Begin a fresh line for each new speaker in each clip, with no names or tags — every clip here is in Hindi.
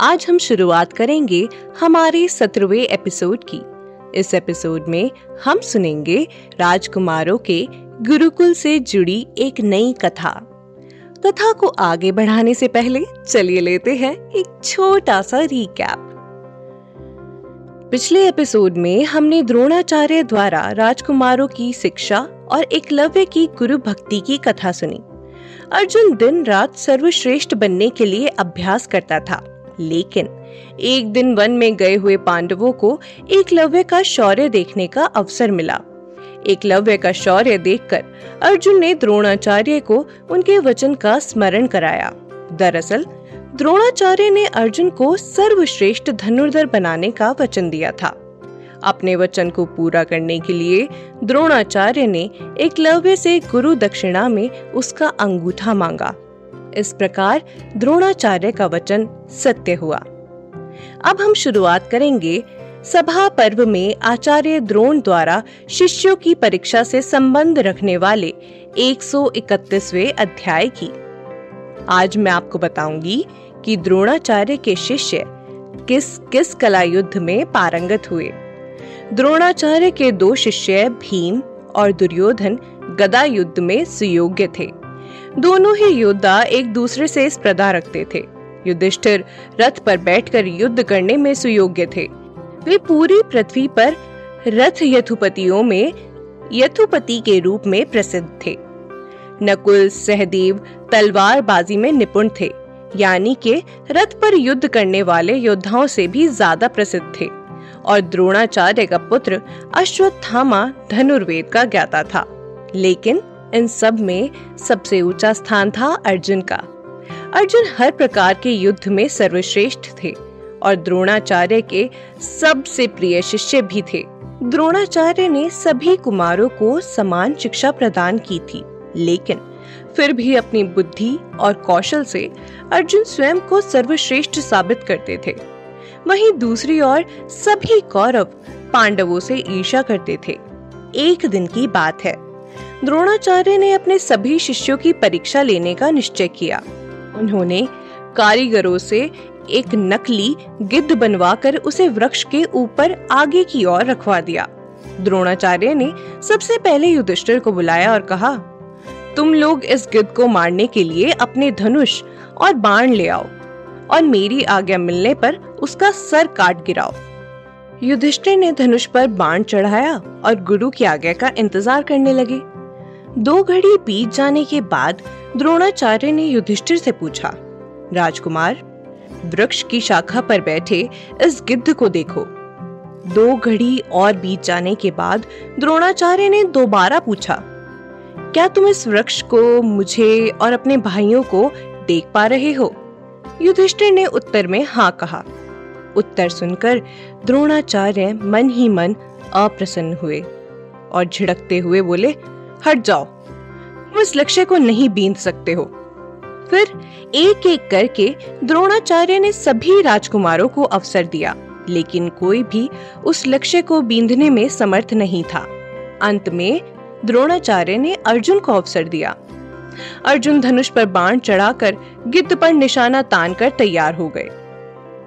आज हम शुरुआत करेंगे हमारे सत्रहवें एपिसोड की। इस एपिसोड में हम सुनेंगे राजकुमारों के गुरुकुल से जुड़ी एक नई कथा। कथा को आगे बढ़ाने से पहले चलिए लेते हैं एक छोटा सा रिकैप पिछले एपिसोड में हमने द्रोणाचार्य द्वारा राजकुमारों की शिक्षा और एकलव्य की गुरु भक्ति की कथा सुनी। अर्जुन दिन रात सर्वश्रेष्ठ बनने के लिए अभ्यास करता था। लेकिन एक दिन वन में गए हुए पांडवों को एकलव्य का शौर्य देखने का अवसर मिला। एकलव्य का शौर्य देखकर अर्जुन ने द्रोणाचार्य को उनके वचन का स्मरण कराया। दरअसल, द्रोणाचार्य ने अर्जुन को सर्वश्रेष्ठ धनुर्धर बनाने का वचन दिया था। अपने वचन को पूरा करने के लिए द्रोणाचार्य ने एकलव्य से गुरु दक्षिणा में उसका अंगूठा मांगा। इस प्रकार द्रोणाचार्य का वचन सत्य हुआ। अब हम शुरुआत करेंगे सभा पर्व में आचार्य द्रोण द्वारा शिष्यों की परीक्षा से संबंध रखने वाले 131वें अध्याय की। आज मैं आपको बताऊँगी कि द्रोणाचार्य के शिष्य किस किस कला युद्ध में पारंगत हुए। द्रोणाचार्य के दो शिष्य भीम और दुर्योधन गदा युद्ध में सुयोग्य थे। दोनों ही योद्धा एक दूसरे से स्पर्धा रखते थे। युधिष्ठिर रथ पर बैठकर युद्ध करने में सुयोग्य थे। वे पूरी पृथ्वी पर रथ यथुपतियों में, यथुपति के रूप में प्रसिद्ध थे। नकुल, सहदेव, तलवारबाजी में निपुण थे, यानी के रथ पर युद्ध करने वाले योद्धाओं से भी ज़्यादा प्रसिद्ध थे। और द्रोणाचार्य का पुत्र अश्वत्थामा धनुर्वेद का ज्ञाता था। लेकिन इन सब में सबसे ऊँचा स्थान था अर्जुन का। अर्जुन हर प्रकार के युद्ध में सर्वश्रेष्ठ थे और द्रोणाचार्य के सबसे प्रिय शिष्य भी थे। द्रोणाचार्य ने सभी कुमारों को समान शिक्षा प्रदान की थी, लेकिन फिर भी अपनी बुद्धि और कौशल से अर्जुन स्वयं को सर्वश्रेष्ठ साबित करते थे। वहीं दूसरी ओर सभी कौरव पांडवों से ईर्षा करते थे। एक दिन की बात है। द्रोणाचार्य ने अपने सभी शिष्यों की परीक्षा लेने का निश्चय किया। उन्होंने कारीगरों से एक नकली गिद्ध बनवाकर उसे वृक्ष के ऊपर आगे की ओर रखवा दिया। द्रोणाचार्य ने सबसे पहले युधिष्ठिर को बुलाया और कहा, तुम लोग इस गिद्ध को मारने के लिए अपने धनुष और बाण ले आओ और मेरी आज्ञा मिलने पर उसका सर काट गिराओ। युधिष्ठिर ने धनुष पर बाण चढ़ाया और गुरु की आज्ञा का इंतज़ार करने लगे। दो घड़ी बीत जाने के बाद द्रोणाचार्य ने युधिष्ठिर से पूछा, राजकुमार, वृक्ष की शाखा पर बैठे इस गिद्ध को देखो। दो घड़ी और बीत जाने के बाद द्रोणाचार्य ने दोबारा पूछा, क्या तुम इस वृक्ष को मुझे और अपने भाइयों को देख पा रहे हो? युधिष्ठिर ने उत्तर में हाँ कहा। उत्तर सुनकर द्रोणाचार्य मन ही मन अप्रसन्न हुए और झिड़कते हुए बोले हट जाओ। तुम इस लक्ष्य को नहीं बींद सकते हो। फिर एक एक करके द्रोणाचार्य ने सभी राजकुमारों को अवसर दिया, लेकिन कोई भी उस लक्ष्य को बींधने में समर्थ नहीं था। अंत में द्रोणाचार्य ने अर्जुन को अवसर दिया। अर्जुन धनुष पर बाण चढ़ाकर गिद्ध पर निशाना तान कर तैयार हो गए।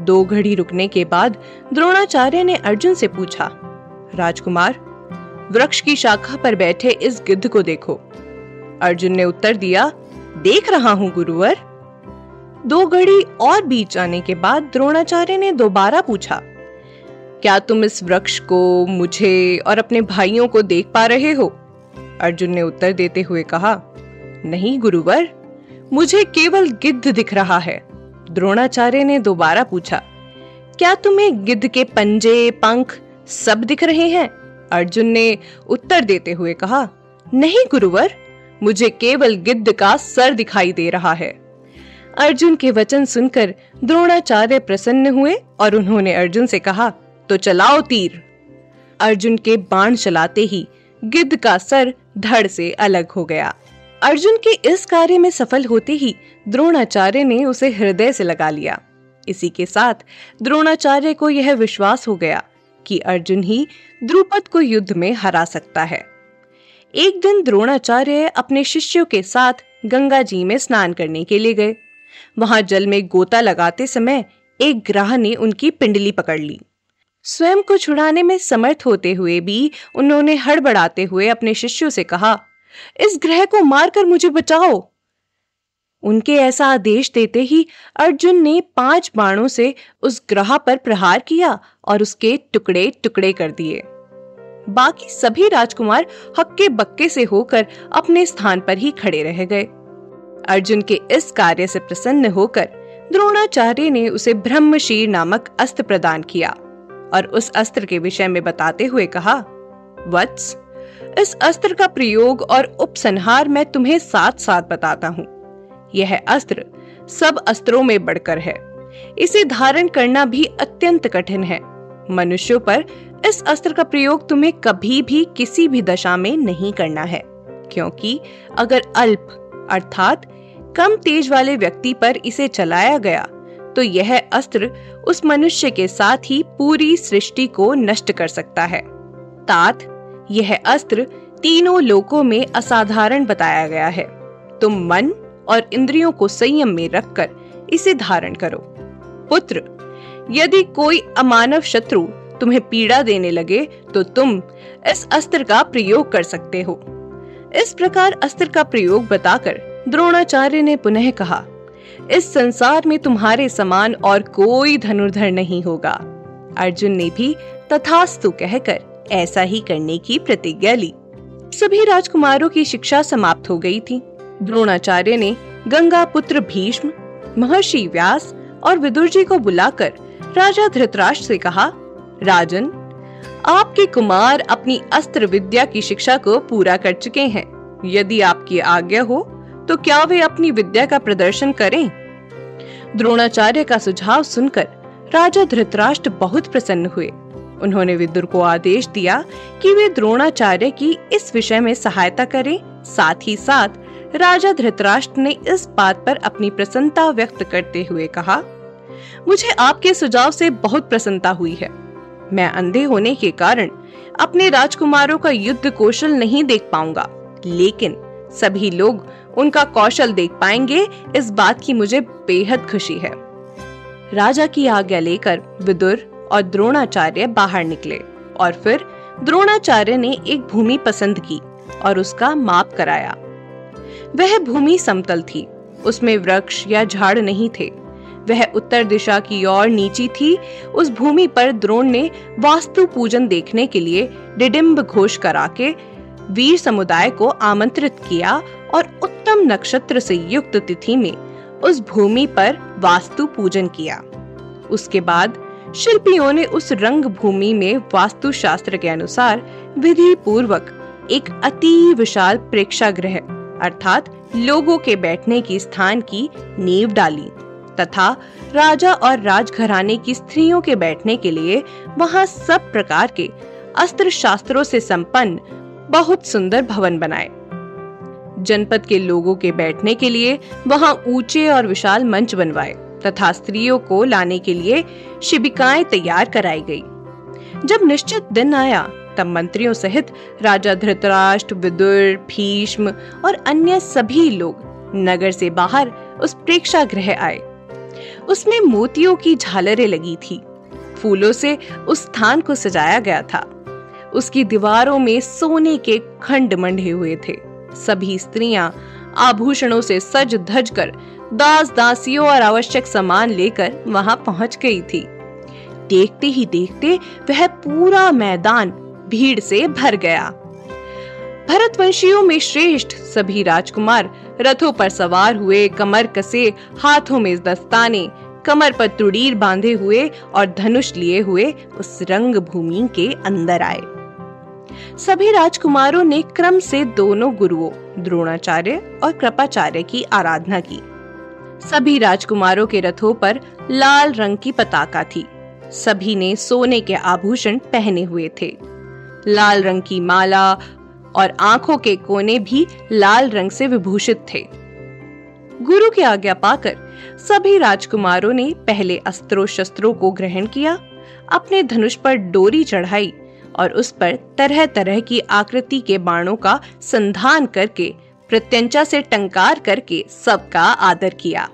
दो घड़ी रुकने के बाद द्रोणाचार्य ने अर्जुन से पूछा, राजकुमार वृक्ष की शाखा पर बैठे इस गिद्ध को देखो। अर्जुन ने उत्तर दिया, देख रहा हूँ, गुरुवर। दो घड़ी और बीत जाने के बाद द्रोणाचार्य ने दोबारा पूछा, क्या तुम इस वृक्ष को मुझे और अपने भाइयों को देख पा रहे हो? अर्जुन ने उत्तर देते हुए कहा, नहीं, गुरुवर, मुझे केवल गिद्ध दिख रहा है। द्रोणाचार्य ने दोबारा पूछा, क्या तुम्हें गिद्ध के पंजे, पंख सब दिख रहे हैं? अर्जुन ने उत्तर देते हुए कहा, नहीं, गुरुवर, मुझे केवल गिद्ध का सर दिखाई दे रहा है। अर्जुन के वचन सुनकर द्रोणाचार्य प्रसन्न हुए और उन्होंने अर्जुन से कहा तो चलाओ तीर। अर्जुन के बाण चलाते ही गिद्ध का सर धड़ से अलग हो गया। अर्जुन के इस कार्य में सफल होते ही द्रोणाचार्य ने उसे हृदय से लगा लिया। इसी के साथ द्रोणाचार्य को यह विश्वास हो गया कि अर्जुन ही द्रुपद को युद्ध में हरा सकता है। एक दिन द्रोणाचार्य अपने शिष्यों के साथ गंगा जी में स्नान करने के लिए गए। वहाँ जल में गोता लगाते समय एक ग्राह ने उनकी पिंडली पकड़ ली। स्वयं को छुड़ाने में समर्थ होते हुए भी उन्होंने हड़बड़ाते हुए अपने शिष्यों से कहा, इस ग्रह को मारकर मुझे बचाओ। उनके ऐसा आदेश देते ही अर्जुन ने पाँच बाणों से उस ग्रह पर प्रहार किया और उसके टुकड़े टुकड़े कर दिए। बाकी सभी राजकुमार हक्के बक्के से होकर अपने स्थान पर ही खड़े रह गए। अर्जुन के इस कार्य से प्रसन्न होकर द्रोणाचार्य ने उसे ब्रह्मशीर नामक अस्त्र प्रदान किया और उस अस्त्र के विषय में बताते हुए कहा, वत्स, इस अस्त्र का प्रयोग और उपसंहार मैं तुम्हें साथ साथ बताता हूँ। यह अस्त्र सब अस्त्रों में बढ़कर है। इसे धारण करना भी अत्यंत कठिन है। मनुष्यों पर इस अस्त्र का प्रयोग तुम्हें कभी भी किसी भी दशा में नहीं करना है, क्योंकि अगर अल्प, अर्थात कम तेज वाले व्यक्ति पर इसे चलाया गया तो यह अस्त्र उस मनुष्य के साथ ही पूरी सृष्टि को नष्ट कर सकता है। तात, यह अस्त्र तीनों लोकों में असाधारण बताया गया है। तुम मन और इंद्रियों को संयम में रखकर इसे धारण करो। पुत्र, यदि कोई अमानव शत्रु तुम्हें पीड़ा देने लगे तो तुम इस अस्त्र का प्रयोग कर सकते हो। इस प्रकार अस्त्र का प्रयोग बताकर द्रोणाचार्य ने पुनः कहा, इस संसार में तुम्हारे समान और कोई धनुर्धर नहीं होगा। अर्जुन ने भी तथास्तु कहकर ऐसा ही करने की प्रतिज्ञा ली। सभी राजकुमारों की शिक्षा समाप्त हो गई थी। द्रोणाचार्य ने गंगा पुत्र भीष्म, महर्षि व्यास और विदुर जी को बुलाकर राजा धृतराष्ट्र से कहा, राजन, आपके कुमार अपनी अस्त्र विद्या की शिक्षा को पूरा कर चुके हैं। यदि आपकी आज्ञा हो तो क्या वे अपनी विद्या का प्रदर्शन करें? द्रोणाचार्य का सुझाव सुनकर राजा धृतराष्ट्र बहुत प्रसन्न हुए। उन्होंने विदुर को आदेश दिया कि वे द्रोणाचार्य की इस विषय में सहायता करें, साथ ही साथ राजा धृतराष्ट्र ने इस बात पर अपनी प्रसन्नता व्यक्त करते हुए कहा, मुझे आपके सुझाव से बहुत प्रसन्नता हुई है। मैं अंधे होने के कारण अपने राजकुमारों का युद्ध कौशल नहीं देख पाऊँगा, लेकिन सभी लोग उनका कौशल देख पाएँगे, इस बात की मुझे बेहद खुशी है। राजा की आज्ञा लेकर विदुर और द्रोणाचार्य बाहर निकले और फिर द्रोणाचार्य ने एक भूमि पसंद की और उसका माप कराया। वह भूमि समतल थी। उसमें वृक्ष या झाड़ नहीं थे। वह उत्तर दिशा की ओर नीची थी। उस भूमि पर द्रोण ने वास्तु पूजन देखने के लिए डिडिम्ब घोष करा के वीर समुदाय को आमंत्रित किया और उत्तम नक्षत्र से युक्त तिथि में उस भूमि पर वास्तु पूजन किया। उसके बाद शिल्पियों ने उस रंग भूमि में वास्तु शास्त्र के अनुसार विधि पूर्वक एक अति विशाल प्रेक्षागृह अर्थात लोगों के बैठने की स्थान की नींव डाली तथा राजा और राजघराने की स्त्रियों के बैठने के लिए वहाँ सब प्रकार के अस्त्र शास्त्रों से संपन्न बहुत सुंदर भवन बनाए। जनपद के लोगों के बैठने के लिए वहाँ ऊँचे और विशाल मंच बनवाए तथा स्त्रियों को लाने के लिए शिविकाएँ तैयार कराई गई। जब निश्चित दिन आया तब मंत्रियों सहित राजा धृतराष्ट्र, विदुर, भीष्म और अन्य सभी लोग नगर से बाहर उस प्रेक्षागृह आए। उसमें मोतियों की झालरें लगी थी। फूलों से उस स्थान को सजाया गया था। उसकी दीवारों में सोने के खंड मंडे हुए थे। सभी स्त्रियाँ आभूषणों से सज धज कर दास दासियों और आवश्यक सामान लेकर वहाँ पहुँच गई थी। देखते ही देखते वह पूरा मैदान भीड़ से भर गया। भरतवंशियों में श्रेष्ठ सभी राजकुमार रथों पर सवार हुए, कमर कसे, हाथों में दस्ताने, कमर पर तुड़ीर बांधे हुए और धनुष लिए हुए उस रंग भूमि के अंदर आए। सभी राजकुमारों ने क्रम से दोनों गुरुओं, द्रोणाचार्य और कृपाचार्य की आराधना की। सभी राजकुमारों के रथों पर लाल रंग की पताका थी। सभी ने सोने के आभूषण पहने हुए थे। लाल रंग की माला और आँखों के कोने भी लाल रंग से विभूषित थे। गुरु की आज्ञा पाकर सभी राजकुमारों ने पहले अस्त्रों शस्त्रों को ग्रहण किया, अपने धनुष पर डोरी चढ़ाई और उस पर तरह तरह की आकृति के बाणों का संधान करके, प्रत्यंचा से टंकार करके सबका आदर किया।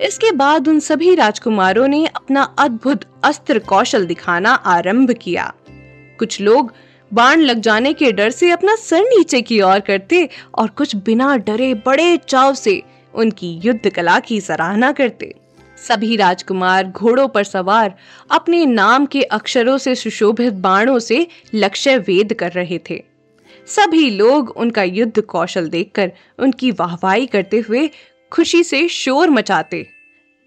इसके बाद उन सभी राजकुमारों ने अपना अद्भुत अस्त्र कौशल दिखाना आरंभ किया। कुछ लोग बाण लग जाने के डर से अपना सर नीचे की ओर करते और कुछ बिना डरे बड़े चाव से उनकी युद्ध कला की सराहना करते। सभी राजकुमार घोड़ों पर सवार अपने नाम के अक्षरों से सुशोभित बाणों से लक्ष्य वेद कर रहे थे। सभी लोग उनका युद्ध कौशल देखकर उनकी वाहवाही करते हुए खुशी से शोर मचाते।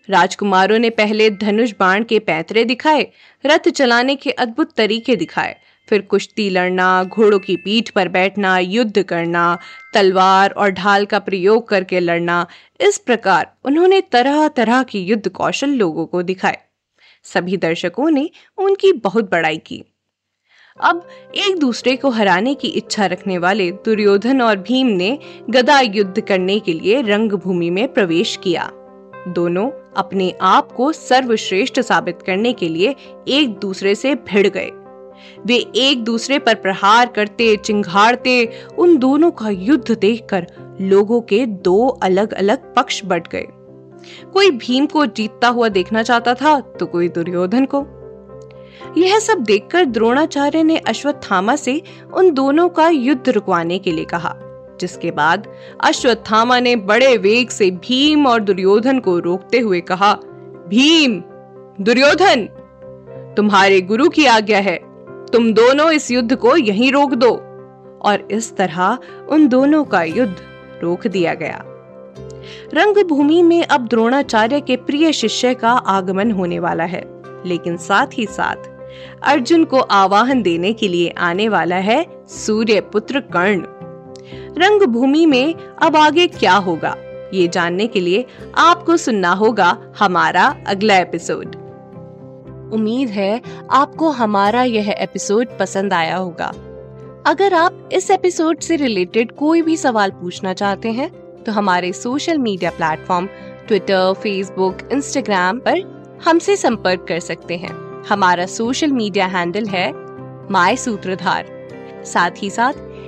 राजकुमारों ने पहले धनुष बाण के पैतरे दिखाए, रथ चलाने के अद्भुत तरीके दिखाए। फिर कुश्ती लड़ना, घोड़ों की पीठ पर बैठना, युद्ध करना, तलवार और ढाल का प्रयोग करके लड़ना, इस प्रकार उन्होंने तरह तरह की युद्ध कौशल लोगों को दिखाए। सभी दर्शकों ने उनकी बहुत बड़ाई की। अब एक दूसरे को हराने की इच्छा रखने वाले दुर्योधन और भीम ने गदा युद्ध करने के लिए रंगभूमि में प्रवेश किया। दोनों अपने आप को सर्वश्रेष्ठ साबित करने के लिए एक दूसरे से भिड़ गए। वे एक दूसरे पर प्रहार करते चिंघाड़ते उन दोनों का युद्ध देखकर लोगों के दो अलग अलग पक्ष बट गए। कोई भीम को जीतता हुआ देखना चाहता था तो कोई दुर्योधन को। यह सब देखकर द्रोणाचार्य ने अश्वत्थामा से उन दोनों का युद्ध रुकवाने के लिए कहा। जिसके बाद अश्वत्थामा ने बड़े वेग से भीम और दुर्योधन को रोकते हुए कहा, भीम, दुर्योधन, तुम्हारे गुरु की आज्ञा है। तुम दोनों इस युद्ध को यहीं रोक दो। और इस तरह उन दोनों का युद्ध रोक दिया गया। रंगभूमि में अब द्रोणाचार्य के प्रिय शिष्य का आगमन होने वाला है, लेकिन साथ ही साथ अर्जुन को आवाहन देने के लिए आने वाला है सूर्य पुत्र कर्ण। रंगभूमि में अब आगे क्या होगा? ये जानने के लिए आपको सुनना होगा हमारा अगला एपिसोड। उम्मीद है आपको हमारा यह एपिसोड पसंद आया होगा। अगर आप इस एपिसोड से रिलेटेड कोई भी सवाल पूछना चाहते हैं तो हमारे social media platform Twitter, Facebook, Instagram पर हमसे संपर्क कर सकते हैं। हमारा सोशल मीडिया हैंडल है माई सूत्रधार। साथ ही साथ